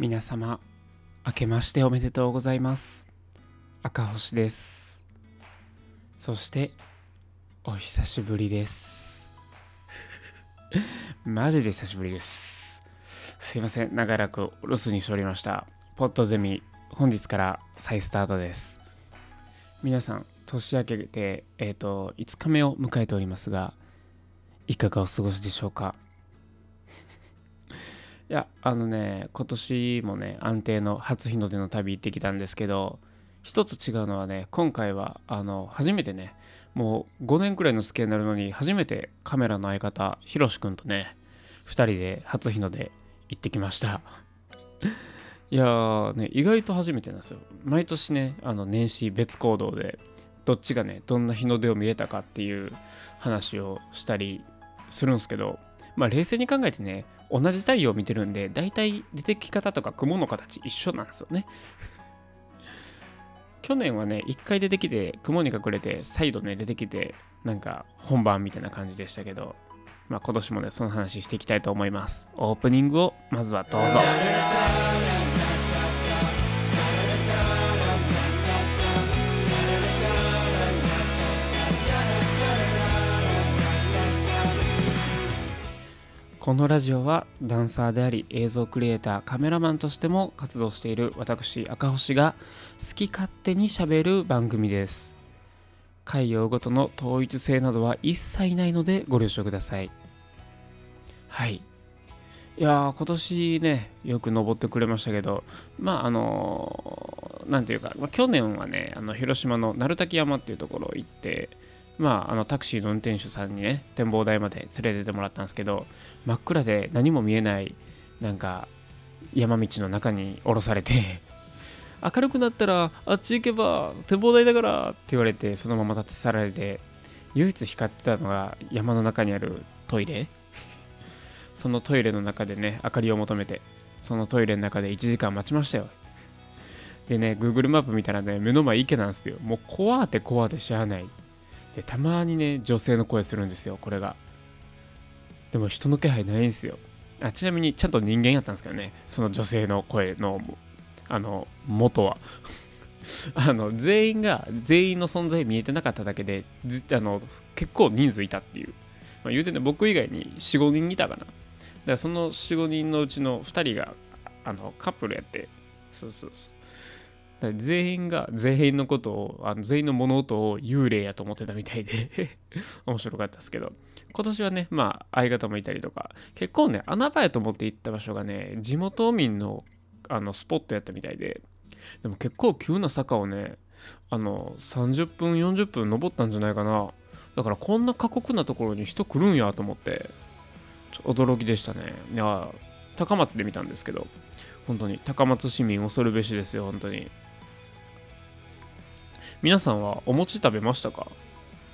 皆様明けましておめでとうございます。赤星です。そしてお久しぶりです。マジで久しぶりです。すいません長らく留守にしておりました。ポットゼミ本日から再スタートです。皆さん年明けてえっ、ー、と5日目を迎えておりますがいかがお過ごしでしょうか？いやあのね今年もね安定の初日の出の旅行ってきたんですけど一つ違うのはね今回はあの初めてねもう5年くらいの付き合いになるのに初めてカメラの相方ひろしくんとね2人で初日の出行ってきました。いやーね意外と初めてなんですよ。毎年ねあの年始別行動でどっちがねどんな日の出を見れたかっていう話をしたりするんですけどまあ冷静に考えてね同じ太陽を見てるんで大体出てき方とか雲の形一緒なんですよね。去年はね1回出てきて雲に隠れて再度ね出てきてなんか本番みたいな感じでしたけどまあ今年もねその話していきたいと思います。オープニングをまずはどうぞ。このラジオはダンサーであり映像クリエイターカメラマンとしても活動している私赤星が好き勝手にしゃべる番組です。回用ごとの統一性などは一切ないのでご了承ください。はい。いや今年ねよく登ってくれましたけどまああの何ていうか、まあ、去年はねあの広島の鳴滝山っていうところ行ってまあ、あのタクシーの運転手さんにね展望台まで連れてってもらったんですけど真っ暗で何も見えないなんか山道の中に降ろされて 明るくなったらあっち行けば展望台だからって言われてそのまま立て去られて唯一光ってたのが山の中にあるトイレ。そのトイレの中でね明かりを求めてそのトイレの中で1時間待ちましたよ。でね Google マップ見たらね目の前池なんですよ。もう怖って怖ってしゃあない。でたまにね女性の声するんですよこれが。でも人の気配ないんですよ。あちなみにちゃんと人間やったんですけどねその女性の声のあの元は。あの全員が全員の存在見えてなかっただけであの結構人数いたっていう、まあ、言うてね僕以外に45人いたかな。だからその45人のうちの2人があのカップルやって。そうそうそう。全員が全員のことをあの全員の物音を幽霊やと思ってたみたいで 面白かったですけど。今年はねまあ相方もいたりとか。結構ね穴場やと思って行った場所がね地元民のあのスポットやったみたいで。でも結構急な坂をねあの30分40分登ったんじゃないかな。だからこんな過酷なところに人来るんやと思って驚きでしたね。いや高松で見たんですけど。本当に高松市民恐るべしですよ本当に。皆さんはお餅食べましたか？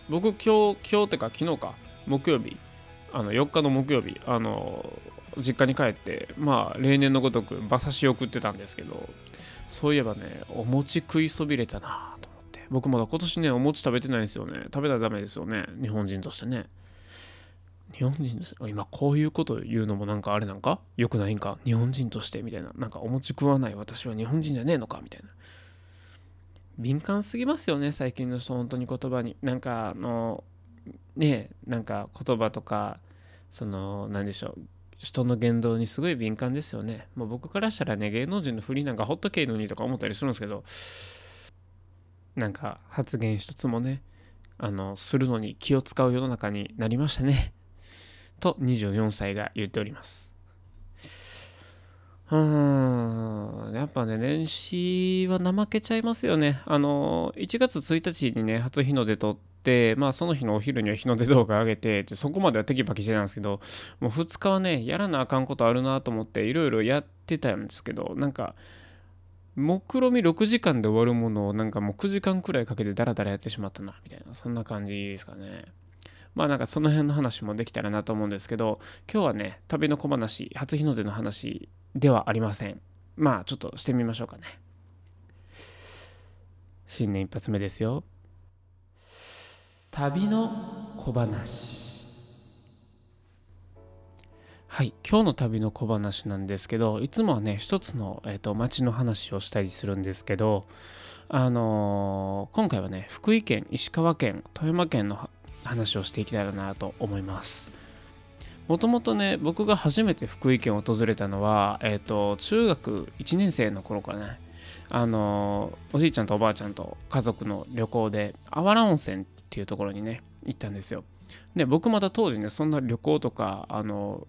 僕今日今日ってか昨日か木曜日あの4日の木曜日あの実家に帰ってまあ例年のごとく馬刺しを食ってたんですけどそういえばねお餅食いそびれたなと思って。僕まだ今年ねお餅食べてないですよね。食べたらダメですよね。日本人としてね。日本人今こういうこと言うのもなんかあれなんか？良くないんか？日本人としてみたいな。なんかお餅食わない私は日本人じゃねえのか？みたいな。敏感すぎますよね最近の人本当に言葉に。なんかあのねなんか言葉とかその何でしょう人の言動にすごい敏感ですよね。もう僕からしたらね芸能人のふりなんかほっとけいのにとか思ったりするんですけどなんか発言一つもねあのするのに気を使う世の中になりましたね。と24歳が言っております。うん、やっぱね、年始は怠けちゃいますよね。あの、1月1日にね、初日の出撮って、まあその日のお昼には日の出動画上げて、そこまではテキパキしてたんですけど、もう2日はね、やらなあかんことあるなと思って、いろいろやってたんですけど、なんか、目論見6時間で終わるものをなんかもう9時間くらいかけてダラダラやってしまったな、みたいな、そんな感じですかね。まあなんかその辺の話もできたらなと思うんですけど、今日はね、旅の小話、初日の出の話ではありません。まあちょっとしてみましょうかね。新年一発目ですよ。旅の小話。はい今日の旅の小話なんですけどいつもはね一つの、えーと、町の話をしたりするんですけどあのー、今回はね福井県石川県富山県の話をしていきたいなと思いますもともとね僕が初めて福井県を訪れたのは、えーと、中学1年生の頃からねあの、おじいちゃんとおばあちゃんと家族の旅行であわら温泉っていうところにね行ったんですよ。で僕まだ当時ねそんな旅行とかあの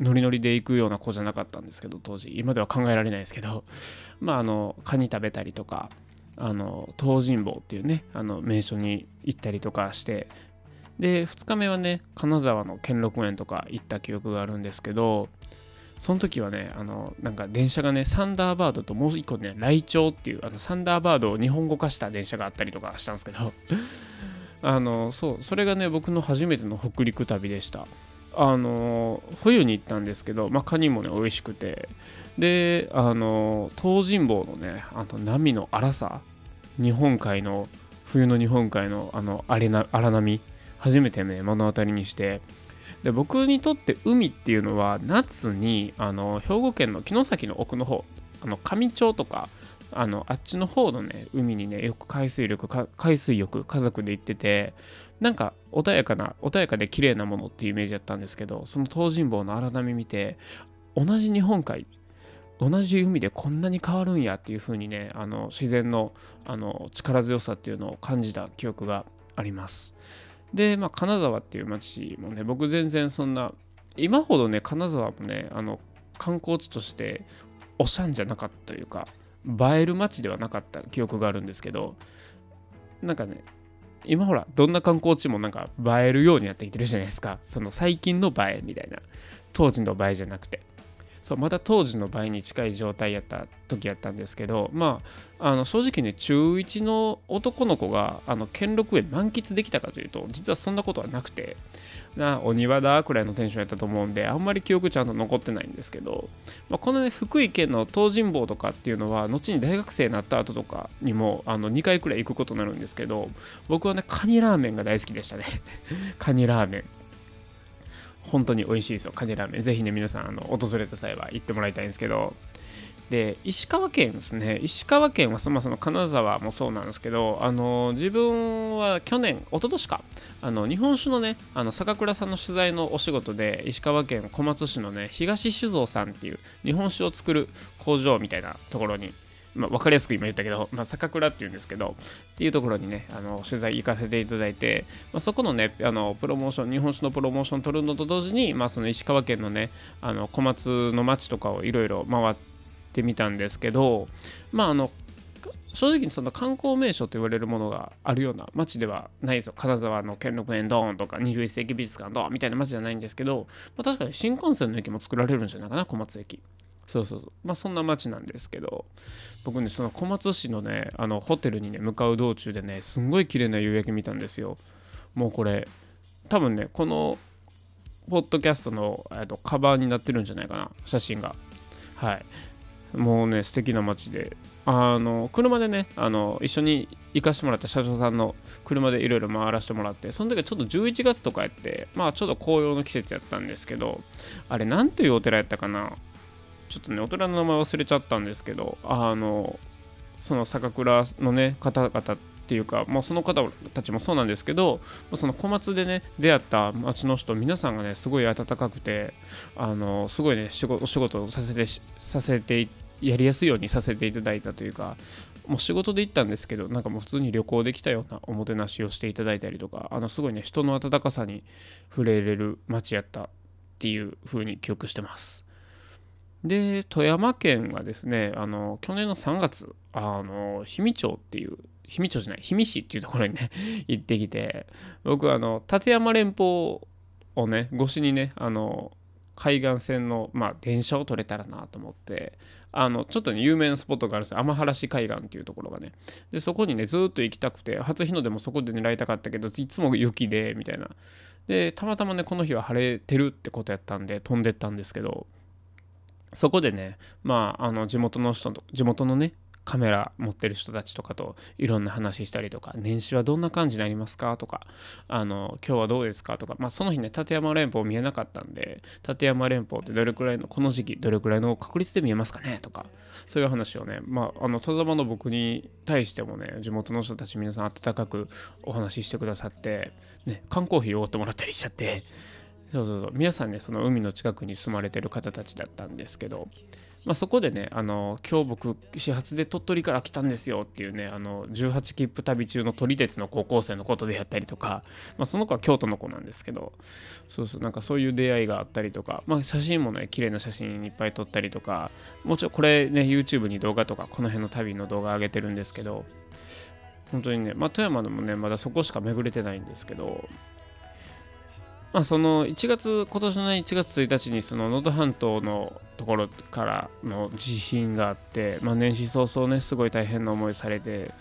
ノリノリで行くような子じゃなかったんですけど当時。今では考えられないですけど。まああのカニ食べたりとかあの東尋坊っていうねあの名所に行ったりとかしてで2日目はね金沢の兼六園とか行った記憶があるんですけどその時はねあのなんか電車がねサンダーバードともう一個ねライチョウっていうあのサンダーバードを日本語化した電車があったりとかしたんですけど あのそうそれがね僕の初めての北陸旅でした。あの冬に行ったんですけど、まあ、カニもね美味しくて。であの東尋坊のねあの波の荒さ日本海の冬の日本海のあの荒波初めてね目の当たりにして。で僕にとって海っていうのは夏にあの兵庫県の城崎の奥の方あの上町とかあのあっちの方のね海にねよく海水浴海水浴家族で行っててなんか穏やかな穏やかで綺麗なものっていうイメージだったんですけどその東尋坊の荒波見て同じ日本海同じ海でこんなに変わるんやっていう風にねあの自然のあの力強さっていうのを感じた記憶があります。でまあ金沢っていう街もね僕全然そんな今ほどね金沢もねあの観光地としておしゃんじゃなかったというか映える街ではなかった記憶があるんですけどなんかね今ほらどんな観光地もなんか映えるようになってきてるじゃないですか。その最近の映えみたいな。当時の映えじゃなくて。そうまた当時の倍に近い状態やった時やったんですけどまああの正直ね中1の男の子があの兼六園満喫できたかというと実はそんなことはなくてなお庭だくらいのテンションやったと思うんであんまり記憶ちゃんと残ってないんですけど、まあ、このね福井県の東尋坊とかっていうのは後に大学生になった後とかにもあの2回くらい行くことになるんですけど僕はねカニラーメンが大好きでしたね。カニラーメン。本当に美味しいですよ。カニラーメン。ぜひね皆さんあの訪れた際は行ってもらいたいんですけど。で石川県ですね。石川県はそもそも金沢もそうなんですけどあの自分は去年一昨年か。あの日本酒のねあの坂倉さんの取材のお仕事で石川県小松市のね東酒造さんっていう日本酒を作る工場みたいなところにまあ、分かりやすく今言ったけど、まあ、坂倉っていうんですけど、っていうところにね、あの取材行かせていただいて、まあ、そこのね、あのプロモーション、日本酒のプロモーション取るのと同時に、まあ、その石川県のね、あの小松の町とかをいろいろ回ってみたんですけど、まあ、あの、正直にその観光名所と言われるものがあるような街ではないですよ。金沢の兼六園ドーンとか21世紀美術館ドーンみたいな街じゃないんですけど、まあ、確かに新幹線の駅も作られるんじゃないかな、小松駅。そうそうそう。まあそんな街なんですけど、僕ね、その小松市のね、あのホテルにね、向かう道中でね、すんごい綺麗な夕焼け見たんですよ。もうこれ、多分ね、このポッドキャストのとカバーになってるんじゃないかな、写真が。はい。もうね、素敵な街で、あの、車でね、あの、一緒に行かしてもらった車掌さんの車でいろいろ回らせてもらって、その時はちょっと11月とかやって、まあちょっと紅葉の季節やったんですけど、あれ、なんというお寺やったかな？ちょっとね、大人の名前忘れちゃったんですけど、あの、その酒蔵のね、方々っていうか、まあ、その方たちもそうなんですけど、その小松でね、出会った町の人、皆さんがね、すごい温かくて、あの、すごいね、お仕事をさせて、させて、やりやすいようにさせていただいたというか、もう仕事で行ったんですけど、なんかもう普通に旅行できたようなおもてなしをしていただいたりとか、あのすごいね、人の温かさに触れれる街やったっていう風に記憶してます。で、富山県がですね、あの、去年の3月、あの、氷見町っていう、氷見町じゃない、氷見市っていうところにね、行ってきて、僕、あの、立山連峰をね、越しにね、あの、海岸線の、まあ、電車を取れたらなと思って、あの、ちょっとね、有名なスポットがあるんです。天原市海岸っていうところがね。で、そこにね、ずっと行きたくて、初日の出もそこで狙いたかったけど、いつも雪で、みたいな。で、たまたまね、この日は晴れてるってことやったんで、飛んでったんですけど、そこでね、まあ、あの地元の人と、地元のね、カメラ持ってる人たちとかといろんな話したりとか年始はどんな感じになりますか？とかあの今日はどうですか？とか、まあ、その日ね立山連峰見えなかったんで立山連峰ってどれくらいのこの時期どれくらいの確率で見えますかね？とかそういう話をねまああの戸山の僕に対してもね地元の人たち皆さん温かくお話ししてくださってね缶コーヒーをおってもらったりしちゃってそうそうそう。皆さんねその海の近くに住まれてる方たちだったんですけど、まあ、そこでねあの今日僕始発で鳥取から来たんですよっていうねあの18切符旅中の撮り鉄の高校生のことでやったりとか、まあ、その子は京都の子なんですけどそうそうなんかそういう出会いがあったりとか、まあ、写真もね綺麗な写真いっぱい撮ったりとかもちろんこれね YouTube に動画とかこの辺の旅の動画上げてるんですけど本当にね、まあ、富山でもねまだそこしか巡れてないんですけどまあ、その1月、今年の、1月1日にその能登半島のところからの地震があって、まあ、年始早々ね、すごい大変な思いされて、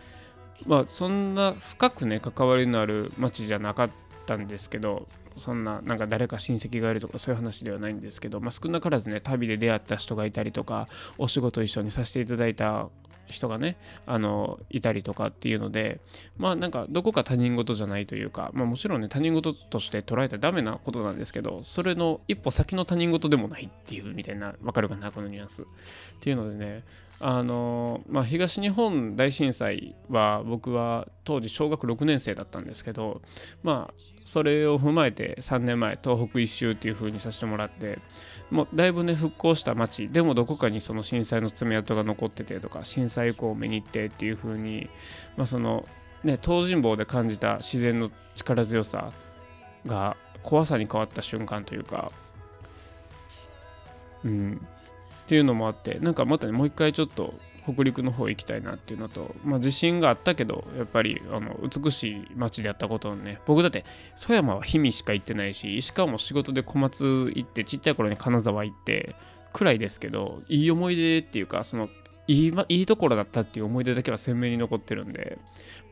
まあ、そんな深くね、関わりのある町じゃなかったんですけど、そんななんか誰か親戚がいるとかそういう話ではないんですけど、まあ、少なからずね旅で出会った人がいたりとかお仕事一緒にさせていただいた人がねあのいたりとかっていうのでまあなんかどこか他人事じゃないというか、まあ、もちろんね他人事として捉えたらダメなことなんですけどそれの一歩先の他人事でもないっていうみたいなわかるかなこのニュアンス。っていうのでねあのまあ、東日本大震災は僕は当時小学6年生だったんですけどまあそれを踏まえて3年前東北一周っていう風にさせてもらってもうだいぶね復興した町でもどこかにその震災の爪痕が残っててとか震災以降目に行ってっていう風にまあそのね東尋坊で感じた自然の力強さが怖さに変わった瞬間というかうん。っていうのもあってなんかまたねもう一回ちょっと北陸の方行きたいなっていうのと、まあ、地震があったけどやっぱりあの美しい街であったことをね僕だって富山は氷見しか行ってないし石川も仕事で小松行ってちっちゃい頃に金沢行ってくらいですけどいい思い出っていうかそのいいいいところだったっていう思い出だけは鮮明に残ってるんで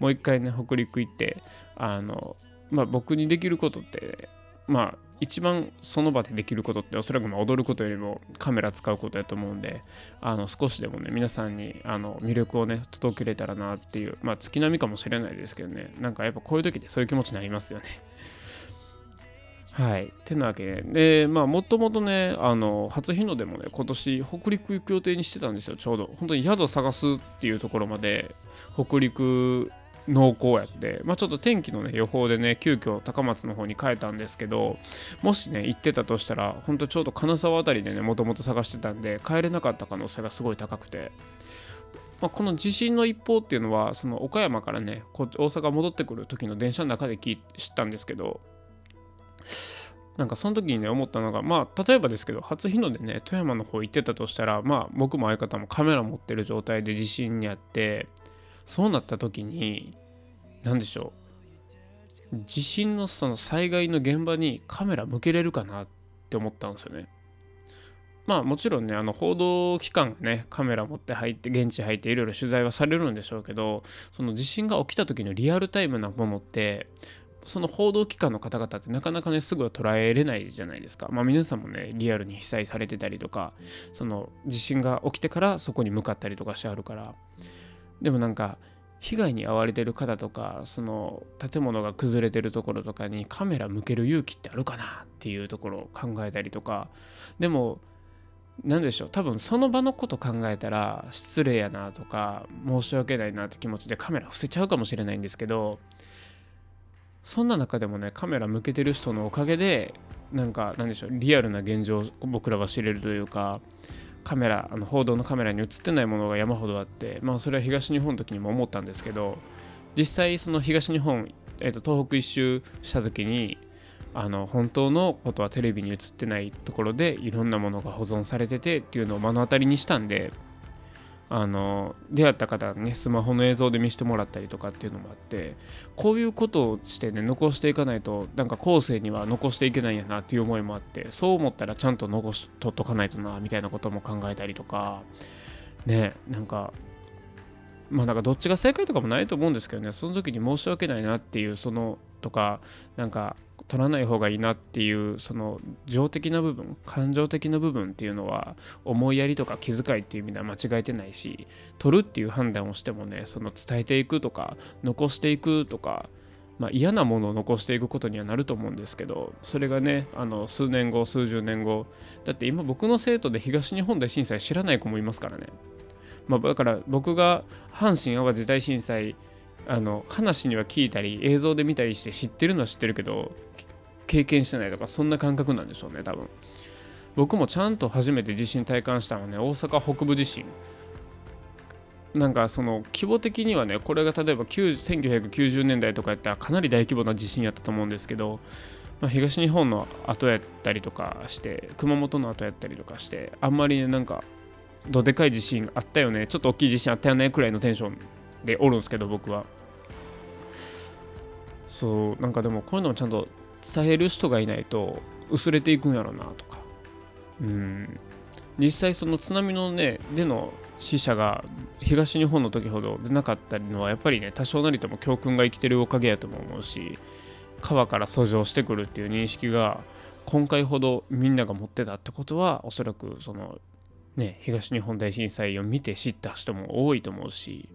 もう一回ね北陸行ってあのまあ僕にできることってまあ一番その場でできることっておそらくま踊ることよりもカメラ使うことやと思うんであの少しでもね皆さんにあの魅力をね届けれたらなっていうまあ月並みかもしれないですけどねなんかやっぱこういう時ってそういう気持ちになりますよね はい。てなわけで、で、まあ、もともとね、あの、初日の出もね、今年、北陸行く予定にしてたんですよ、ちょうど。本当に宿探すっていうところまで、北陸濃厚やって、まあ、ちょっと天気の、ね、予報でね急遽高松の方に変えたんですけどもしね行ってたとしたら本当ちょうど金沢辺りでねもともと探してたんで帰れなかった可能性がすごい高くて。まあ、この地震の一報っていうのはその岡山からね大阪戻ってくる時の電車の中で知ったんですけどなんかその時にね思ったのがまあ例えばですけど初日の出ね富山の方行ってたとしたらまあ僕も相方もカメラ持ってる状態で地震にあってそうなった時に何でしょう地震のその災害の現場にカメラ向けれるかなって思ったんですよね。まあもちろんねあの報道機関がねカメラ持って入って現地入っていろいろ取材はされるんでしょうけどその地震が起きた時のリアルタイムなものってその報道機関の方々ってなかなかねすぐは捉えれないじゃないですか。まあ皆さんもねリアルに被災されてたりとかその地震が起きてからそこに向かったりとかしてあるからでもなんか被害に遭われてる方とかその建物が崩れてるところとかにカメラ向ける勇気ってあるかなっていうところを考えたりとか。でも何でしょう多分その場のこと考えたら失礼やなとか申し訳ないなって気持ちでカメラ伏せちゃうかもしれないんですけどそんな中でもねカメラ向けてる人のおかげでなんかなんでしょうリアルな現状を僕らは知れるというかカメラあの報道のカメラに映ってないものが山ほどあってまあそれは東日本の時にも思ったんですけど実際その東日本、えー、と東北一周した時にあの本当のことはテレビに映ってないところでいろんなものが保存されててっていうのを目の当たりにしたんであの出会った方ねスマホの映像で見せてもらったりとかっていうのもあってこういうことをしてね残していかないとなんか後世には残していけないんやなっていう思いもあってそう思ったらちゃんと残しとっとかないとなみたいなことも考えたりとかねなんかまあなんかどっちが正解とかもないと思うんですけどねその時に申し訳ないなっていうそのとかなんか取らない方がいいなっていうその情的な部分感情的な部分っていうのは思いやりとか気遣いっていう意味では間違えてないし取るっていう判断をしてもねその伝えていくとか残していくとかまあ、嫌なものを残していくことにはなると思うんですけどそれがねあの数年後数十年後だって今僕の生徒で東日本大震災知らない子もいますからね、まあ、だから僕が阪神・淡路大震災あの話には聞いたり映像で見たりして知ってるのは知ってるけど経験してないとかそんな感覚なんでしょうね多分。僕もちゃんと初めて地震体感したのはね大阪北部地震。なんかその規模的にはねこれが例えば1990年代とかやったらかなり大規模な地震やったと思うんですけど、まあ、東日本の後やったりとかして熊本の後やったりとかしてあんまりねなんかどでかい地震あったよねちょっと大きい地震あったよねくらいのテンションでおるんですけど僕は。そうなんかでもこういうのをちゃんと伝える人がいないと薄れていくんやろなとか。うん。実際その津波のねでの死者が東日本の時ほど出なかったのはやっぱりね多少なりとも教訓が生きてるおかげやとも思うし川から遡上してくるっていう認識が今回ほどみんなが持ってたってことはおそらくそのね東日本大震災を見て知った人も多いと思うし。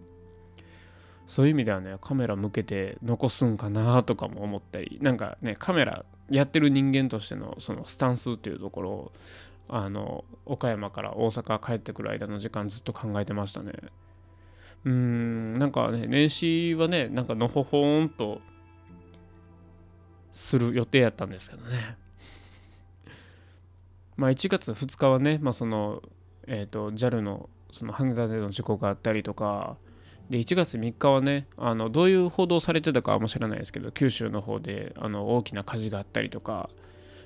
そういう意味ではねカメラ向けて残すんかなとかも思ったりなんかねカメラやってる人間としてのそのスタンスっていうところをあの岡山から大阪帰ってくる間の時間ずっと考えてましたね。うんなんかね年始はねなんかのほほーんとする予定やったんですけどね。まあ1月2日はね、まあ、そのえっ、ー、と JAL のその羽田での事故があったりとかで1月3日はねあのどういう報道されてたかはも知らないですけど九州の方であの大きな火事があったりとか、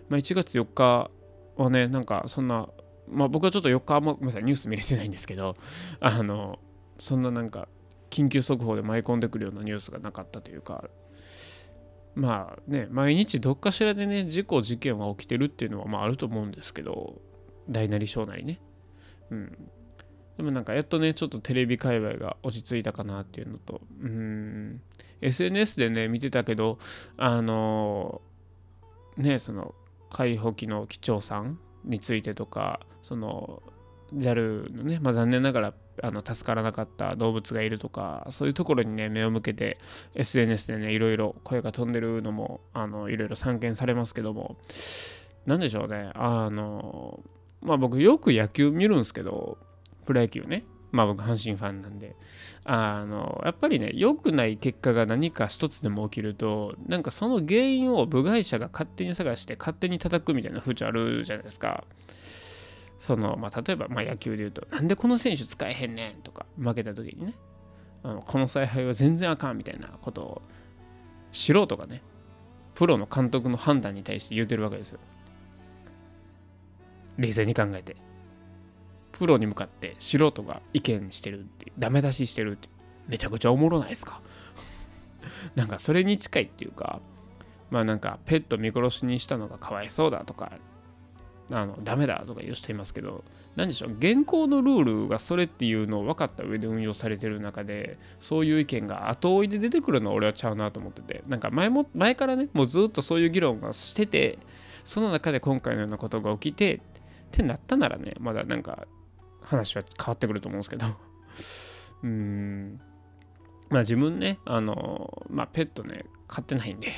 まあ、1月4日はねなんかそんなまあ僕はちょっと4日あんまごめんなさいニュース見れてないんですけど あのそんななんか緊急速報で舞い込んでくるようなニュースがなかったというか。まあね毎日どっかしらでね事故事件は起きてるっていうのはまああると思うんですけど大なり小なりね。うん。でもなんかやっとねちょっとテレビ界隈が落ち着いたかなっていうのと。うん。SNS でね見てたけどあのねその海保機の機長さんについてとかその JAL のね、まあ、残念ながらあの助からなかった動物がいるとかそういうところにね目を向けて SNS でねいろいろ声が飛んでるのもあのいろいろ散見されますけども。何でしょうねあのまあ僕よく野球見るんですけどプロ野球ね。まあ僕阪神ファンなんで。あのやっぱりね良くない結果が何か一つでも起きるとなんかその原因を部外者が勝手に探して勝手に叩くみたいな風潮あるじゃないですか。そのまあ例えばまあ野球で言うとなんでこの選手使えへんねんとか負けた時にね。あのこの采配は全然あかんみたいなことを素人がね。プロの監督の判断に対して言うてるわけですよ。冷静に考えて。プロに向かって素人が意見してるってダメ出ししてるってめちゃくちゃおもろないですか？なんかそれに近いっていうかまあなんかペット見殺しにしたのがかわいそうだとかあのダメだとか言う人いますけど何でしょう現行のルールがそれっていうのを分かった上で運用されてる中でそういう意見が後追いで出てくるのは俺はちゃうなと思っててなんか前も前からねもうずっとそういう議論がしててその中で今回のようなことが起きてってなったならねまだなんか話は変わってくると思うんですけど。うーん。まあ自分ねあのまあペットね飼ってないんで。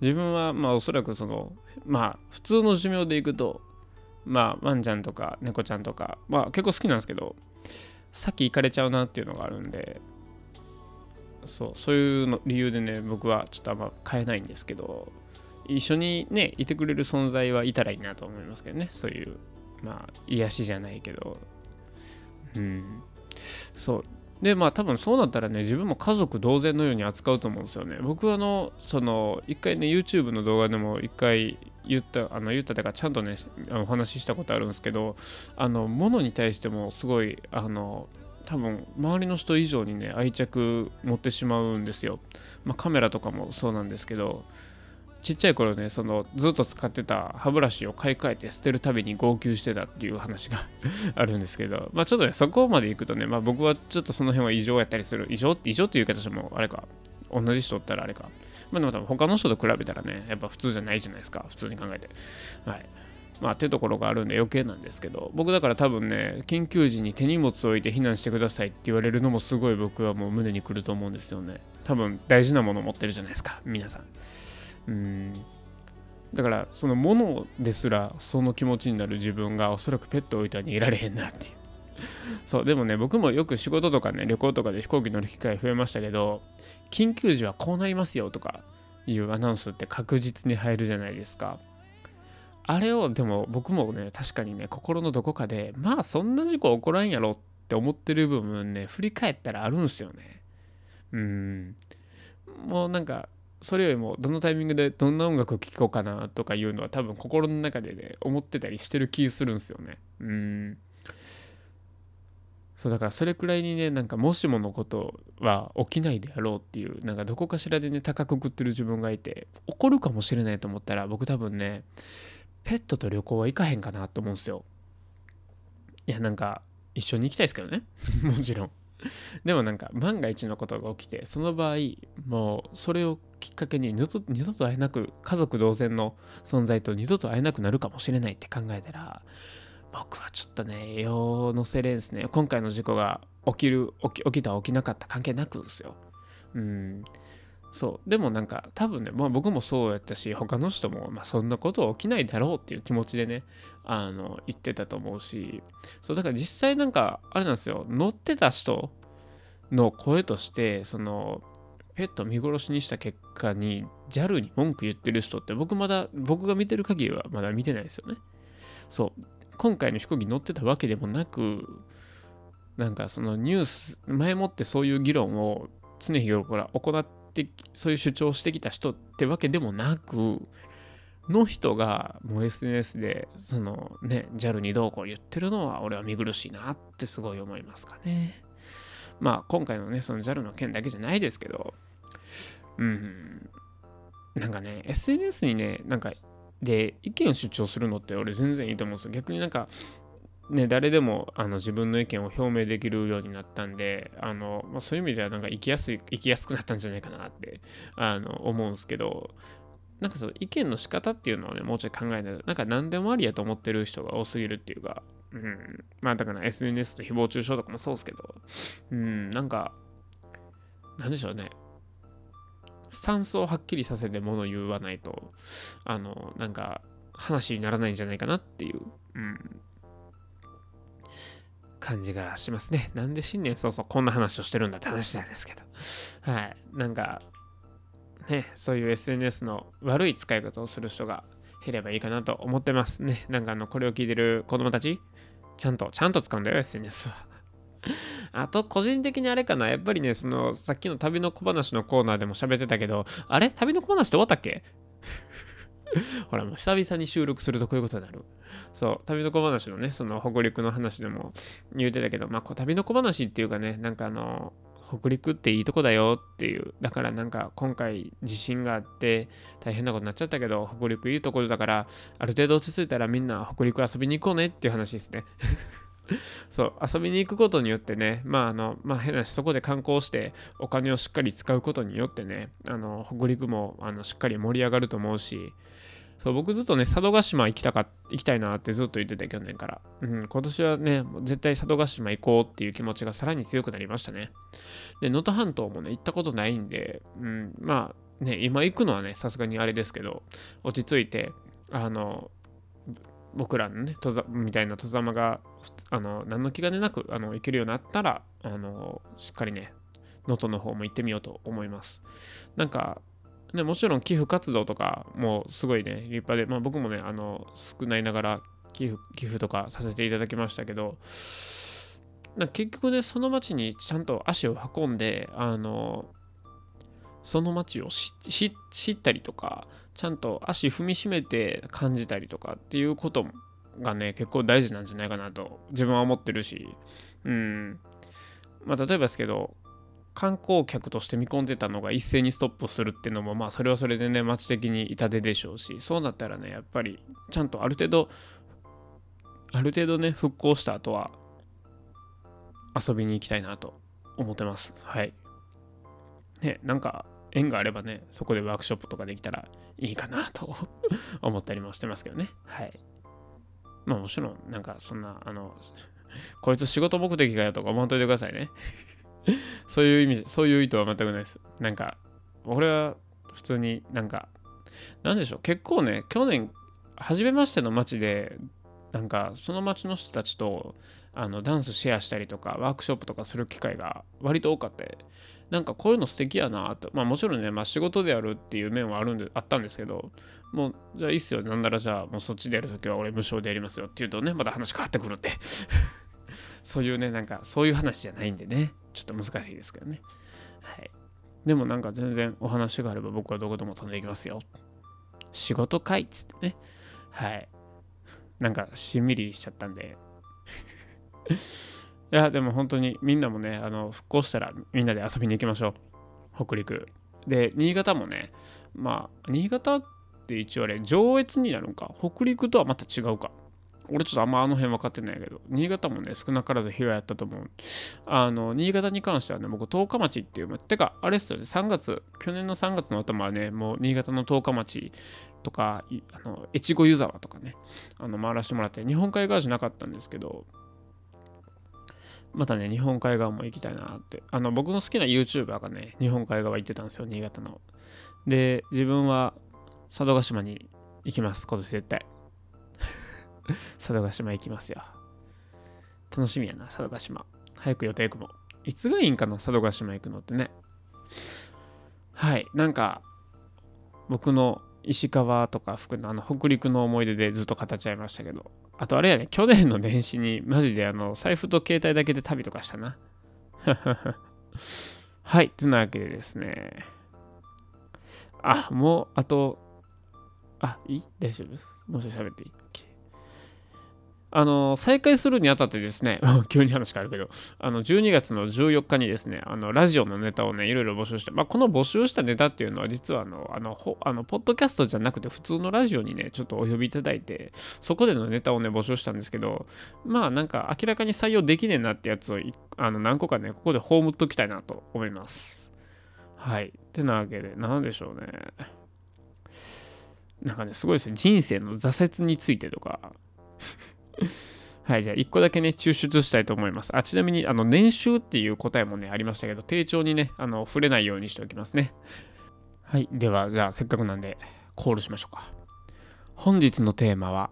自分はまあおそらくそのまあ普通の寿命でいくとまあワンちゃんとか猫ちゃんとかまあ結構好きなんですけど先行かれちゃうなっていうのがあるんでそうそういうの理由でね僕はちょっとあんま飼えないんですけど一緒にねいてくれる存在はいたらいいなと思いますけどね。そういうまあ癒しじゃないけど。うん。そう。でまあ多分そうなったらね自分も家族同然のように扱うと思うんですよね。僕はあのその一回ね YouTube の動画でも一回言ったあの言ったとかちゃんとねお話ししたことあるんですけどあの物に対してもすごいあの多分周りの人以上にね愛着持ってしまうんですよ、まあ、カメラとかもそうなんですけどちっちゃい頃ねそのずっと使ってた歯ブラシを買い替えて捨てるたびに号泣してたっていう話が あるんですけどまあちょっとねそこまで行くとねまあ僕はちょっとその辺は異常やったりする異常って異常っていう形もあれか同じ人ったらあれかまあでも多分他の人と比べたらね、やっぱ普通じゃないじゃないですか、普通に考えて。はい。まあ、ってところがあるんで余計なんですけど、僕だから多分ね、緊急時に手荷物を置いて避難してくださいって言われるのもすごい僕はもう胸にくると思うんですよね。多分大事なもの持ってるじゃないですか、皆さん。うん。だからそのものですらその気持ちになる自分がおそらくペットを置いたら逃げられへんなっていう。そうでもね僕もよく仕事とかね旅行とかで飛行機乗る機会増えましたけど緊急時はこうなりますよとかいうアナウンスって確実に入るじゃないですかあれをでも僕もね確かにね心のどこかでまあそんな事故起こらんやろって思ってる部分ね振り返ったらあるんすよねうんもうなんかそれよりもどのタイミングでどんな音楽を聴こうかなとかいうのは多分心の中でね思ってたりしてる気するんですよね。うん。そうだからそれくらいにねなんかもしものことは起きないであろうっていうなんかどこかしらでね高く食ってる自分がいて起こるかもしれないと思ったら僕多分ねペットと旅行は行かへんかなと思うんすよ。いやなんか一緒に行きたいですけどね。もちろん。でもなんか万が一のことが起きてその場合もうそれをきっかけに二度二度と会えなく家族同然の存在と二度と会えなくなるかもしれないって考えたら僕はちょっとね、用乗せれんすね。今回の事故が起きる、起き起きた起きなかった関係なくですよ。うん。そう。でもなんか、多分ね、まあ僕もそうやったし、他の人も、まあそんなこと起きないだろうっていう気持ちでね、あの、言ってたと思うし、そう、だから実際なんか、あれなんですよ、乗ってた人の声として、その、ペット見殺しにした結果に JAL に文句言ってる人って僕まだ僕が見てる限りはまだ見てないですよね。そう今回の飛行機乗ってたわけでもなくなんかそのニュース前もってそういう議論を常日頃から行ってそういう主張してきた人ってわけでもなくの人がもう SNS でそのね JAL にどうこう言ってるのは俺は見苦しいなってすごい思いますかね。まあ今回のねその JAL の件だけじゃないですけどうんなんかね SNS にねなんかで意見を主張するのって俺全然いいと思うんですよ逆になんかね、誰でもあの自分の意見を表明できるようになったんであの、まあ、そういう意味ではなんか生きやすい生きやすくなったんじゃないかなってあの思うんですけどなんかその意見の仕方っていうのはねもうちょい考えないとなんか何でもありやと思ってる人が多すぎるっていうか、うん、まあだから SNS と誹謗中傷とかもそうですけど、うん、なんかなんでしょうねスタンスをはっきりさせてものを言わないと、あの、なんか話にならないんじゃないかなっていう、うん、感じがしますね。なんで新年そうそうこんな話をしてるんだって話なんですけど。はい。なんか、ね、そういう SNS の悪い使い方をする人が減ればいいかなと思ってますね。なんかあの、これを聞いてる子供たち、ちゃんと、ちゃんと使うんだよ、SNS は。あと、個人的にあれかな。やっぱりね、その、さっきの旅の小話のコーナーでも喋ってたけど、あれ？旅の小話って終わったっけ？ほら、もう久々に収録するとこういうことになる。そう、旅の小話のね、その北陸の話でも言うてたけど、まあ、旅の小話っていうかね、なんかあの、北陸っていいとこだよっていう。だからなんか今回地震があって大変なことになっちゃったけど、北陸いいところだから、ある程度落ち着いたらみんな北陸遊びに行こうねっていう話ですね。そう遊びに行くことによってねまああのまあ変なしそこで観光してお金をしっかり使うことによってねあの北陸もあのしっかり盛り上がると思うしそう僕ずっとね佐渡島行きたか行きたいなってずっと言ってて去年から、うん、今年はね絶対佐渡島行こうっていう気持ちがさらに強くなりましたねで能登半島もね行ったことないんで、うん、まあね今行くのはねさすがにあれですけど落ち着いてあの僕らのね、みたいな登山が、あの、何の気兼ねなく、あの、行けるようになったら、あの、しっかりね、能登の方も行ってみようと思います。なんか、ね、もちろん寄付活動とかもすごいね、立派で、まあ僕もね、あの、少ないながら寄付寄付とかさせていただきましたけど、結局ね、その町にちゃんと足を運んで、あの、その街を知ったりとか、ちゃんと足踏みしめて感じたりとかっていうことがね、結構大事なんじゃないかなと自分は思ってるし、うん。まあ、例えばですけど、観光客として見込んでたのが一斉にストップするっていうのも、まあ、それはそれでね、街的に痛手でしょうし、そうなったらね、やっぱり、ちゃんとある程度、ある程度ね、復興した後は、遊びに行きたいなと思ってます。はい。ね、なんか、縁があればね、そこでワークショップとかできたらいいかなと思ったりもしてますけどね。はい。まあもちろん、なんかそんな、あの、こいつ仕事目的かよとか思っといてくださいね。そういう意味、そういう意図は全くないです。なんか、俺は普通になんか、なんでしょう、結構ね、去年、初めましての街で、なんかその街の人たちとあのダンスシェアしたりとかワークショップとかする機会が割と多かった。なんかこういうの素敵やなと。まあもちろんね、まあ、仕事でやるっていう面はあるんであったんですけどもうじゃあいいっすよ。なんならじゃあもうそっちでやるときは俺無償でやりますよっていうとねまた話変わってくるって。そういうねなんかそういう話じゃないんでねちょっと難しいですけどねはいでもなんか全然お話があれば僕はどこでも飛んでいきますよ仕事かいっつってねはいなんかしんみりしちゃったんで いや、でも本当にみんなもね、あの復興したらみんなで遊びに行きましょう。北陸。で、新潟もね、まあ、新潟って一応あれ、上越になるんか。北陸とはまた違うか。俺ちょっとあんまあの辺分かってないけど、新潟もね、少なからず被害あったと思う。あの、新潟に関してはね、僕、十日町っていう、てか、あれっすよね、3月、去年の3月の頭はね、もう新潟の十日町とか、あの越後湯沢とかね、あの回らせてもらって、日本海側じゃなかったんですけど、またね、日本海側も行きたいなって。あの、僕の好きな YouTuber がね、日本海側行ってたんですよ、新潟の。で、自分は佐渡島に行きます、今年絶対。佐渡島行きますよ。楽しみやな、佐渡島。早く予定組もう。いつがいいんかな、佐渡島行くのってね。はい、なんか、僕の石川とか福のあの北陸の思い出でずっと語っちゃいましたけど、あとあれやね、去年の年始にマジであの財布と携帯だけで旅とかしたな。はい、というわけでですね。あ、もうあと、あ、いい？大丈夫？もうちょい喋っていい？あの、再開するにあたってですね、急に話変わるけど、あの、12月の14日にですね、あの、ラジオのネタをね、いろいろ募集して、まあ、この募集したネタっていうのは、実はあの、あの、ほあのポッドキャストじゃなくて、普通のラジオにね、ちょっとお呼びいただいて、そこでのネタをね、募集したんですけど、まあ、なんか、明らかに採用できねえなってやつを、あの、何個かね、ここで葬っときたいなと思います。はい。ってなわけで、なんでしょうね。なんかね、すごいですね。人生の挫折についてとか はい、じゃあ1個だけね、抽出したいと思います。あ、ちなみに、あの、年収っていう答えもね、ありましたけど、丁重にね、あの、触れないようにしておきますね。はい、では、じゃあ、せっかくなんで、コールしましょうか。本日のテーマは、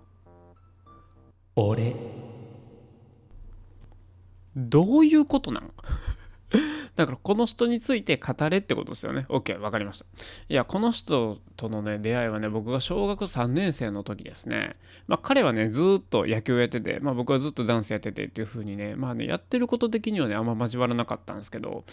俺。どういうことなん？だからこの人について語れってことですよね。OK、わかりました。いや、この人とのね、出会いはね、僕が小学3年生の時ですね。まあ彼はね、ずっと野球やってて、まあ僕はずっとダンスやっててっていう風にね、まあね、やってること的にはね、あんま交わらなかったんですけど、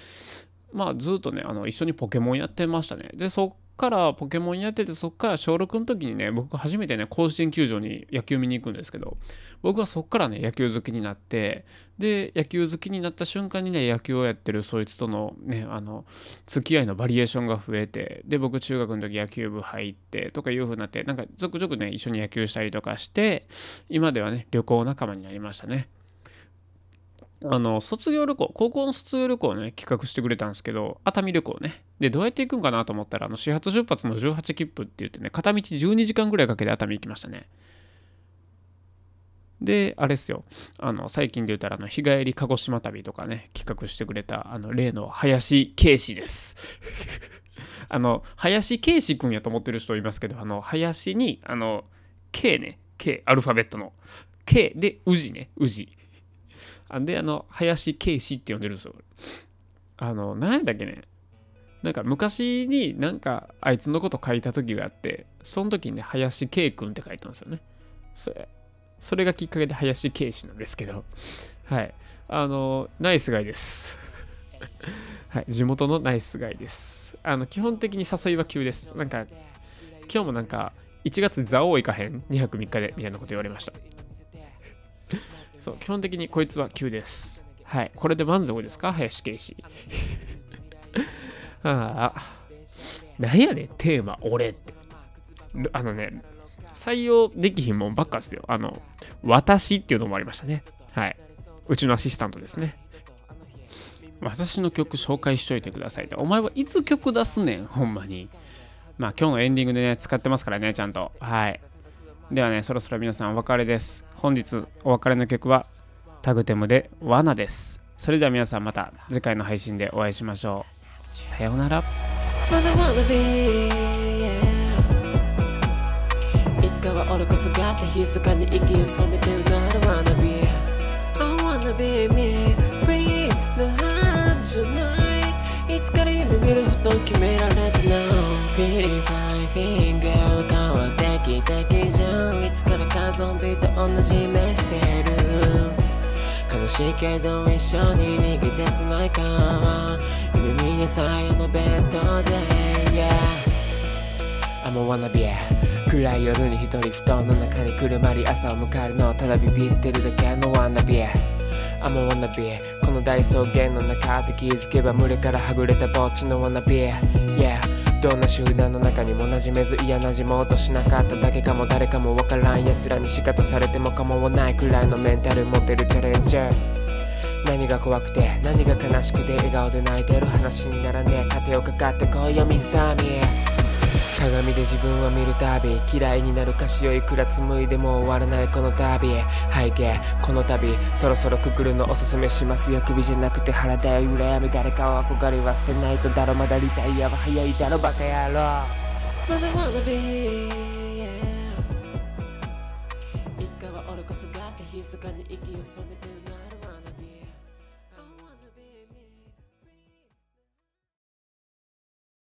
まあずっとね、あの一緒にポケモンやってましたね。で、そっからポケモンやっててそっから小6の時にね僕初めてね甲子園球場に野球見に行くんですけど僕はそっからね野球好きになってで野球好きになった瞬間にね野球をやってるそいつとのねあの付き合いのバリエーションが増えてで僕中学の時野球部入ってとかいう風になってなんか続々ね一緒に野球したりとかして今ではね旅行仲間になりましたね。あの、卒業旅行、高校の卒業旅行をね、企画してくれたんですけど、熱海旅行ね。で、どうやって行くんかなと思ったら、あの、始発出発の18切符って言ってね、片道12時間ぐらいかけて熱海行きましたね。で、あれっすよ。あの、最近で言ったら、あの、日帰り鹿児島旅とかね、企画してくれた、あの、例の林圭司です。あの、林圭司君やと思ってる人いますけど、あの、林に、あの、K ね、K、アルファベットの。K で、宇治ね、宇治。で、あの、林圭司って呼んでるんですよ。あの、何やったっけね。なんか昔になんかあいつのこと書いた時があって、その時にね、林圭君って書いたんですよね。それ、それがきっかけで林圭司なんですけど、はい。あの、ナイスガイです。はい。地元のナイスガイです。あの、基本的に誘いは急です。なんか、今日もなんか、1月蔵王行かへん ?2 泊3日で？みたいなこと言われました。そう、基本的にこいつは9です。はい。これで満足ですか？林圭司。ああ。なんやねん、テーマ、俺って。あのね、採用できひんもんばっかっすよ。あの、私っていうのもありましたね。はい。うちのアシスタントですね。私の曲紹介しといてくださいってお前はいつ曲出すねん？ほんまにまあ今日のエンディングでね使ってますからねちゃんとはいではねそろそろ皆さんお別れです。本日お別れの曲はタグテムで罠です。それでは皆さんまた次回の配信でお会いしましょう。さようなら。Wanna wanna be, yeah. いつかは俺こそがって密かに息を染めてうなる Wanna be I wanna be me. Free なはずじゃないいつから夢見るほど決められてない Pretty fine finger 変わってきた基準ゾンビと同じ目してる。悲しいけど一緒に逃げてつないか。夢見なさいのベッドで。Yeah I'm a wanna be 暗い夜に一人布団の中にくるまり朝を迎えるのただビビってるだけの wanna be I'm a wanna be この大草原の中で気づけば群れからはぐれた墓地の wanna be Yeah どんな集団の中にも馴染めず嫌なじもうとしなかっただけかも誰かもわからん奴らに仕方されても構わないくらいのメンタル持ってるチャレンジャー。何が怖くて何が悲しくて笑顔で泣いてる話にならねえ。盾をかかってこいよミスターミー鏡で自分を見るたび嫌いになる歌詞をいくら紡いでも終わらないこの旅背景この旅そろそろくくるのおすすめしますよ。首じゃなくて腹だよ羨み誰かを憧れは捨てないとだろ。まだリタイアは早いだろバカ野郎。いつかは俺こそがって密かに息を染めて